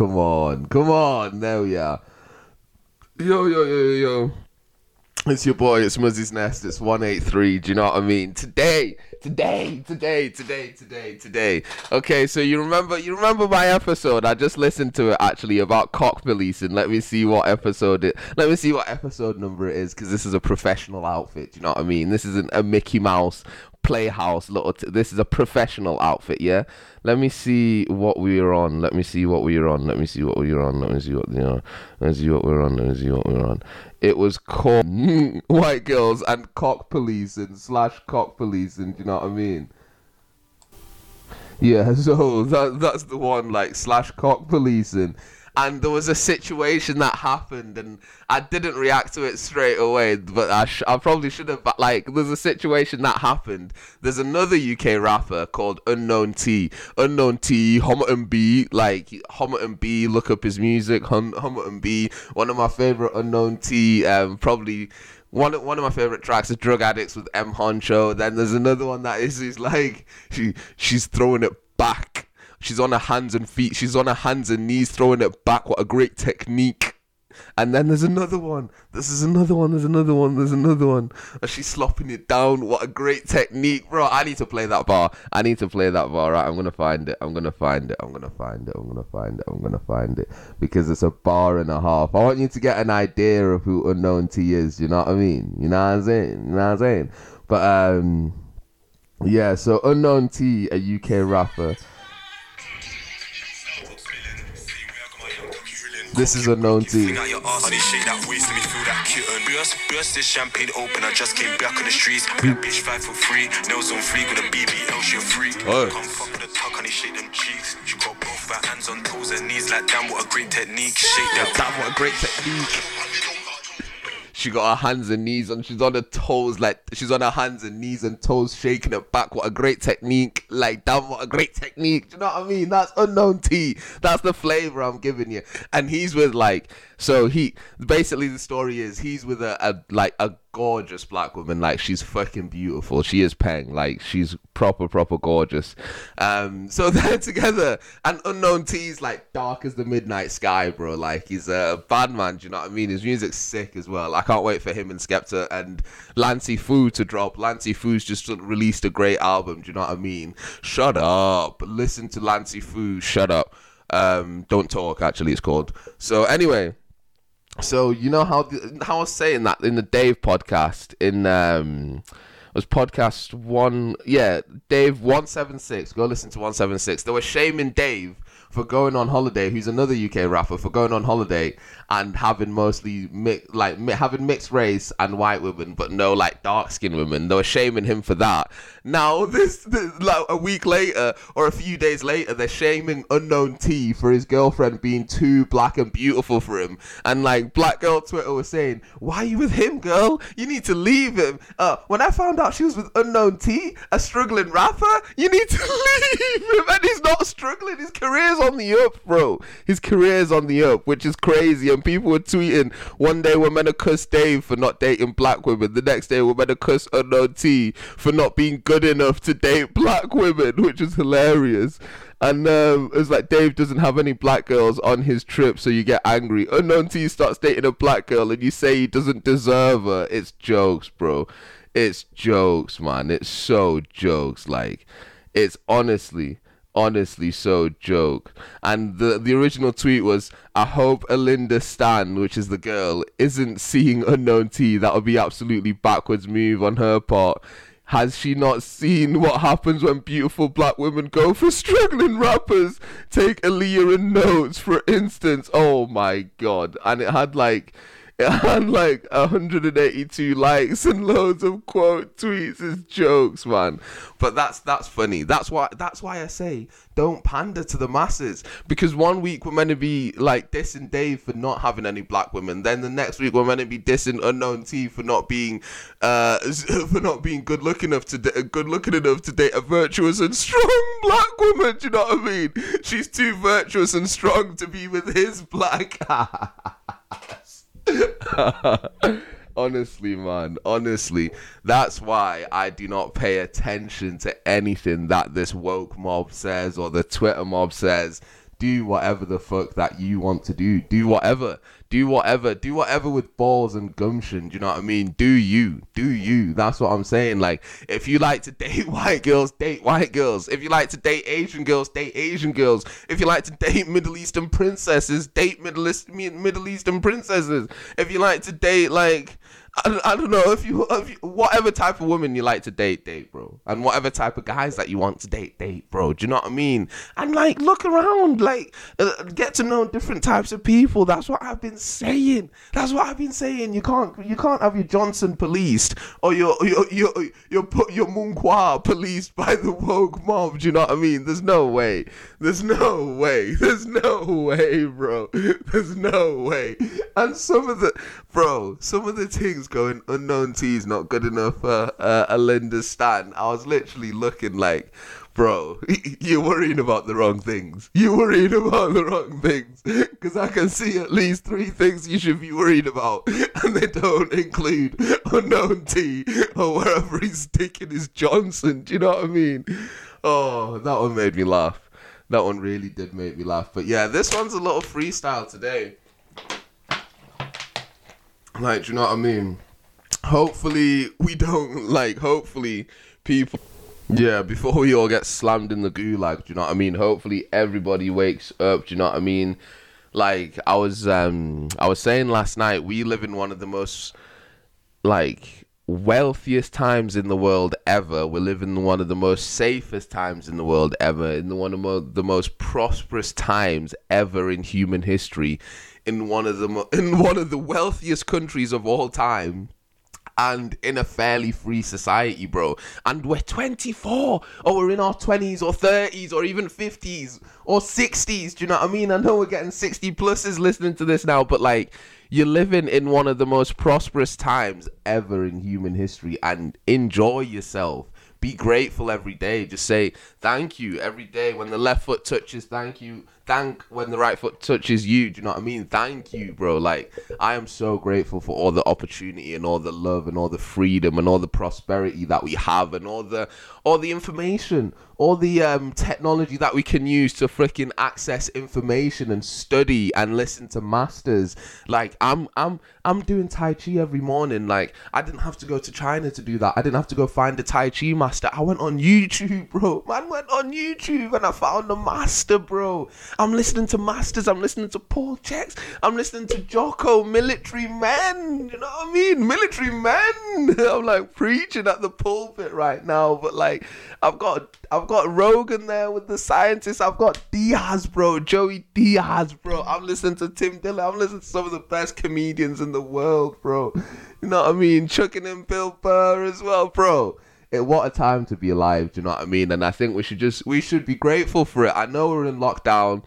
Come on, come on. There we are. Yo, yo, yo, yo, yo. It's your boy, it's Muzzy's Nest, it's 183, do you know what I mean? Today, today, today, today, today, today. Okay, so you remember you remember my episode? I just listened to it actually about cock policing. Let me see what episode it let me see what episode number it is, because this is a professional outfit, do you know what I mean? This isn't a Mickey Mouse playhouse little t- this is a professional outfit yeah? Let me see what we are on let me see what we are on let me see what we are on let me see what you know let me see what we're on let me see what we're on. It was called white girls and cock policing slash cock policing. and you know what i mean? Yeah so that, that's the one like slash cock policing and there was a situation that happened and I didn't react to it straight away but I, sh- I probably should have like there's a situation that happened. There's another UK rapper called Unknown T. Unknown T Homerton B like Homerton B look up his music. Hum- Homerton B one of my favorite Unknown T um, probably one of, one of my favorite tracks is Drug Addicts with M Huncho. Then there's another one that is is like she she's throwing it back She's on her hands and feet. She's on her hands and knees, throwing it back. What a great technique. And then there's another one. This is another one. There's another one. There's another one. And she's slopping it down. What a great technique, bro. I need to play that bar. I need to play that bar. Right, I'm gonna find it. I'm gonna find it. I'm gonna find it. I'm gonna find it. I'm gonna find it because it's a bar and a half. I want you to get an idea of who Unknown T is. You know what I mean? You know what I'm saying? You know what I'm saying? But um, yeah. So Unknown T, a UK rapper. Let me feel that kitten. Burst, burst this champagne open. I just came back on the streets. Bitch five for free. Nails on free with a BBL, she a. Oh. Come fuck with a tuck, honey, shake them cheeks. She got both her hands on toes and knees. Like damn, what a great technique. Shake that. Damn, what a great technique. She got her hands and knees and she's on her toes, like she's on her hands and knees and toes, shaking it back. What a great technique! Like, damn, what a great technique! Do you know what I mean? That's unknown T. That's the flavor I'm giving you. And he's with like, so he basically the story is he's with a, a like a gorgeous black woman. Like she's fucking beautiful. She is Peng. Like she's proper, proper gorgeous. Um, so they're together, and unknown T's like dark as the midnight sky, bro. Like he's a bad man. Do you know what I mean? His music's sick as well. I can't wait for him and Skepta and Lancey Foux to drop. Lancey Foux's just released a great album. Do you know what I mean? Shut up. Listen to Lancey Foux. Shut up. Um, don't talk. Actually, it's called. So anyway. So you know how how I was saying that in the Dave podcast in um was podcast one yeah Dave one seven six. Go listen to one seven six. They were shaming Dave for going on holiday. Who's another UK rapper for going on holiday and having mostly mi- like mi- having mixed race and white women but no like dark skinned women. They were shaming him for that. Now this, this like a week later or a few days later they're shaming unknown T for his girlfriend being too black and beautiful for him. And like black girl Twitter was saying why are you with him girl? You need to leave him. Uh when I found out she was with unknown T a struggling rapper? You need to leave him. And he's not struggling. His career's on the up bro. His career's on the up which is crazy. And people were tweeting one day we're to cuss Dave for not dating black women. The next day we're to cuss unknown T for not being good enough to date black women which is hilarious. And um, it's like Dave doesn't have any black girls on his trip, so you get angry. Unknown T starts dating a black girl, and you say he doesn't deserve her. It's jokes, bro. It's jokes, man. It's so jokes. Like, it's honestly, honestly so joke. And the the original tweet was, "I hope Alinda Stan, which is the girl, isn't seeing Unknown T. That would be absolutely backwards move on her part." Has she not seen what happens when beautiful black women go for struggling rappers? Take Aaliyah and Notes, for instance. Oh my god. And it had like had like 182 likes and loads of quote tweets as jokes, man. But that's that's funny. That's why that's why I say don't pander to the masses. Because one week we're meant to be like dissing Dave for not having any black women. Then the next week we're meant to be dissing Unknown T for not being uh for not being good looking enough to da- good looking enough to date a virtuous and strong black woman. Do you know what I mean? She's too virtuous and strong to be with his black honestly, man, honestly, that's why I do not pay attention to anything that this woke mob says or the Twitter mob says. do whatever the fuck that you want to do. Do whatever. Do whatever. Do whatever with balls and gumption. Do you know what I mean? Do you. Do you. That's what I'm saying. Like, if you like to date white girls, date white girls. If you like to date Asian girls, date Asian girls. If you like to date Middle Eastern princesses, date Middle, East, Middle Eastern princesses. If you like to date, like, I, I don't know if you, if you whatever type of woman you like to date, date, bro, and whatever type of guys that you want to date, date, bro. Do you know what I mean? And like, look around, like, uh, get to know different types of people. That's what I've been saying. That's what I've been saying. You can't, you can't have your Johnson policed or your your your your your, your Munqua policed by the woke mob. Do you know what I mean? There's no way. There's no way. There's no way, bro. There's no way. And some of the, bro, some of the things going unknown T is not good enough for uh, a Linda Stan. I was literally looking like, bro, you're worrying about the wrong things. You're worrying about the wrong things. Because I can see at least three things you should be worried about, and they don't include unknown T or wherever he's sticking his Johnson. Do you know what I mean? Oh, that one made me laugh. That one really did make me laugh. But yeah, this one's a little freestyle today. Like, do you know what I mean? Hopefully, we don't, like, hopefully, people. Yeah, before we all get slammed in the gulag, do you know what I mean? Hopefully, everybody wakes up, do you know what I mean? Like, I was, um, I was saying last night, we live in one of the most, like, wealthiest times in the world ever. We live in one of the most safest times in the world ever, in one of the most prosperous times ever in human history in one of the mo- in one of the wealthiest countries of all time and in a fairly free society, bro. And we're 24, or we're in our 20s or 30s or even 50s or 60s. Do you know what I mean? I know we're getting 60 pluses listening to this now, but like, you're living in one of the most prosperous times ever in human history and enjoy yourself. Be grateful every day. Just say thank you every day. When the left foot touches, thank you thank when the right foot touches you. Do you know what I mean? Thank you, bro. Like I am so grateful for all the opportunity and all the love and all the freedom and all the prosperity that we have and all the all the information, all the um, technology that we can use to freaking access information and study and listen to masters. Like I'm I'm I'm doing Tai Chi every morning. Like I didn't have to go to China to do that. I didn't have to go find a Tai Chi master. I went on YouTube, bro. Man went on YouTube and I found a master, bro. I'm listening to Masters. I'm listening to Paul Checks. I'm listening to Jocko, military men. You know what I mean? Military men. I'm like preaching at the pulpit right now, but like I've got I've got Rogan there with the scientists. I've got Diaz, bro. Joey Diaz, bro. I'm listening to Tim Dillon. I'm listening to some of the best comedians in the world, bro. You know what I mean? Chucking in Bill Burr as well, bro it, what a time to be alive. Do you know what I mean? And I think we should just we should be grateful for it. I know we're in lockdown.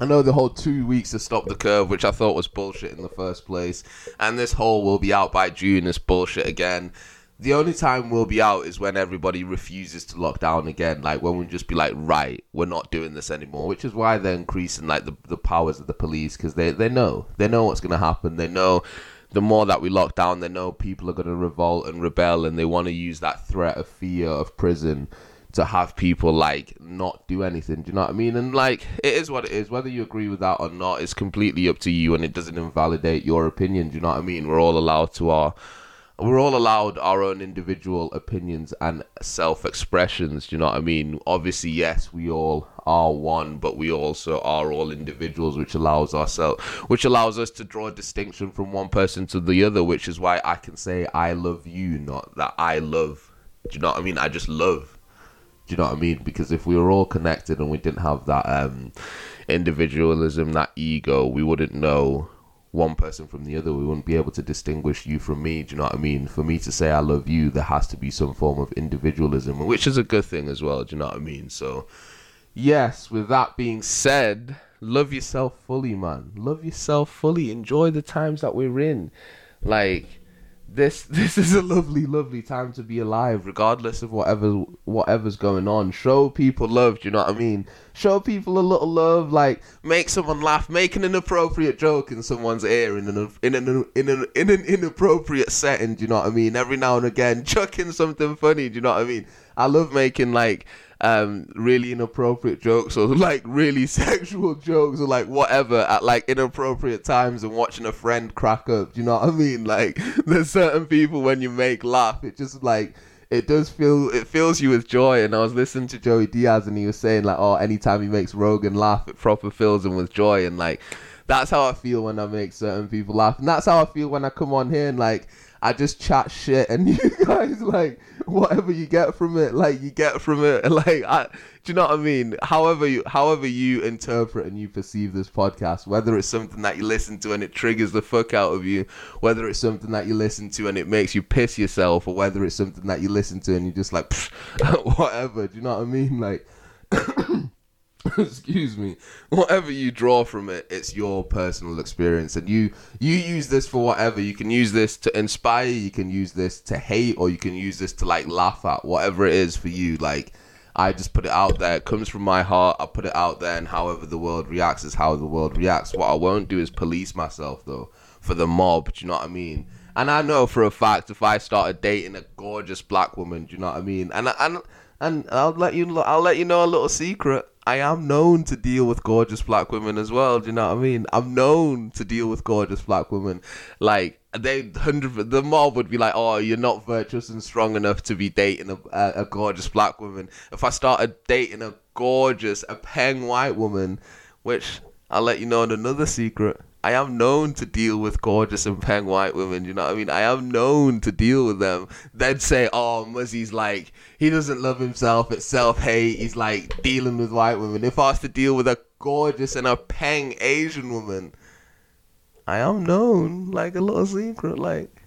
I know the whole two weeks to stop the curve, which I thought was bullshit in the first place, and this whole will be out by June is bullshit again. The only time we'll be out is when everybody refuses to lock down again. Like when we just be like, right, we're not doing this anymore. Which is why they're increasing like the, the powers of the police because they they know they know what's gonna happen. They know the more that we lock down, they know people are going to revolt and rebel, and they want to use that threat of fear of prison to have people like not do anything. Do you know what I mean? And like, it is what it is. Whether you agree with that or not it's completely up to you, and it doesn't invalidate your opinion. Do you know what I mean? We're all allowed to our we're all allowed our own individual opinions and self expressions. Do you know what I mean? Obviously, yes, we all are one, but we also are all individuals, which allows ourselves, which allows us to draw a distinction from one person to the other. Which is why I can say I love you, not that I love. Do you know what I mean? I just love. Do you know what I mean? Because if we were all connected and we didn't have that um, individualism, that ego, we wouldn't know one person from the other. We wouldn't be able to distinguish you from me. Do you know what I mean? For me to say I love you, there has to be some form of individualism, which is a good thing as well. Do you know what I mean? So, yes, with that being said, love yourself fully, man. Love yourself fully. Enjoy the times that we're in. Like, this this is a lovely lovely time to be alive regardless of whatever whatever's going on. Show people love do you know what i mean? Show people a little love like make someone laugh make an inappropriate joke in someone's ear in an in an in an, in an inappropriate setting do you know what i mean? Every now and again chuck in something funny do you know what i mean I love making like um really inappropriate jokes or like really sexual jokes or like whatever at like inappropriate times and watching a friend crack up. Do you know what I mean? Like there's certain people when you make laugh, it just like it does feel it fills you with joy. And I was listening to Joey Diaz and he was saying like, oh, anytime he makes Rogan laugh, it proper fills him with joy. And like that's how I feel when I make certain people laugh, and that's how I feel when I come on here and like I just chat shit, and you guys like whatever you get from it, like you get from it, like I, do you know what I mean? However you, however you interpret and you perceive this podcast, whether it's something that you listen to and it triggers the fuck out of you, whether it's something that you listen to and it makes you piss yourself, or whether it's something that you listen to and you're just like whatever, do you know what I mean? Like. excuse me. Whatever you draw from it it's your personal experience. And you you use this for whatever. You can use this to inspire you can use this to hate or you can use this to like laugh at whatever it is for you. Like i just put it out there. It comes from my heart. I put it out there and however the world reacts is how the world reacts. What i won't do is police myself though for the mob. Do you know what i mean? And i know for a fact if i started dating a gorgeous black woman do you know what i mean? And and and i'll let you i'll let you know a little secret I am known to deal with gorgeous black women as well. Do you know what I mean? I'm known to deal with gorgeous black women. Like they hundred, the mob would be like, "Oh, you're not virtuous and strong enough to be dating a, a, gorgeous black woman." If I started dating a gorgeous, a peng white woman, which I'll let you know in another secret. I am known to deal with gorgeous and peng white women. You know what I mean? I am known to deal with them. They'd say, "Oh, Muzzy's like he doesn't love himself. It's self hate. He's like dealing with white women." If I was to deal with a gorgeous and a peng Asian woman, I am known like a little secret. Like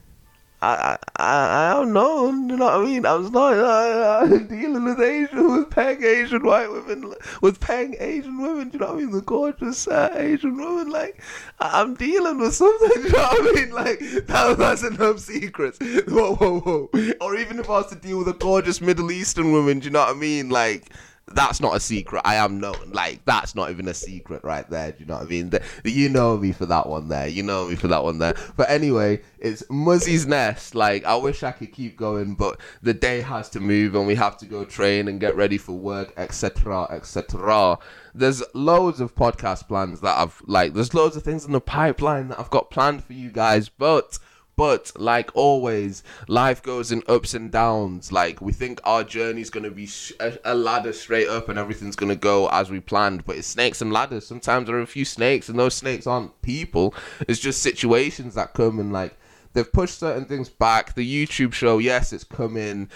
I, I, I don't know. You know what I mean? I was not uh, dealing with Asian, with peng Asian white women, with peng Asian women. You know what I mean? The gorgeous uh, Asian woman. Like I, am dealing with something. You know what I mean? Like that, that's enough secrets. Whoa, whoa, whoa. Or even if I was to deal with a gorgeous Middle Eastern woman. Do you know what I mean? Like that's not a secret. I am known. Like that's not even a secret right there. Do you know what I mean? The, you know me for that one there. You know me for that one there. But anyway, it's Muzzy's Nest. Like I wish I could keep going, but the day has to move and we have to go train and get ready for work, etc., etc. There's loads of podcast plans that I've like. There's loads of things in the pipeline that I've got planned for you guys, but but like always, life goes in ups and downs. Like we think our journey is going to be sh- a, ladder straight up and everything's going to go as we planned, but it's snakes and ladders. Sometimes there are a few snakes, and those snakes aren't people. It's just situations that come and like they've pushed certain things back. The YouTube show, yes, it's coming.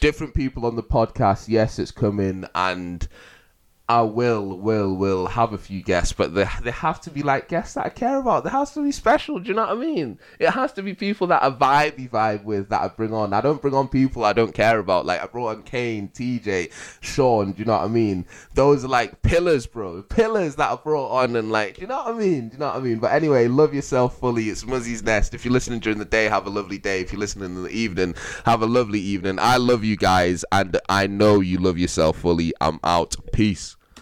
Different people on the podcast, yes, it's coming, and I will, will, will have a few guests, but they they have to be like guests that I care about. They have to be special. Do you know what I mean? It has to be people that I vibey vibe with that I bring on. I don't bring on people I don't care about. Like I brought on Kane, TJ, Sean. Do you know what I mean? Those are like pillars, bro. Pillars that I brought on, and like, do you know what I mean? Do you know what I mean? But anyway, love yourself fully. It's Muzzy's Nest. If you're listening during the day, have a lovely day. If you're listening in the evening, have a lovely evening. I love you guys, and I know you love yourself fully. I'm out. Peace.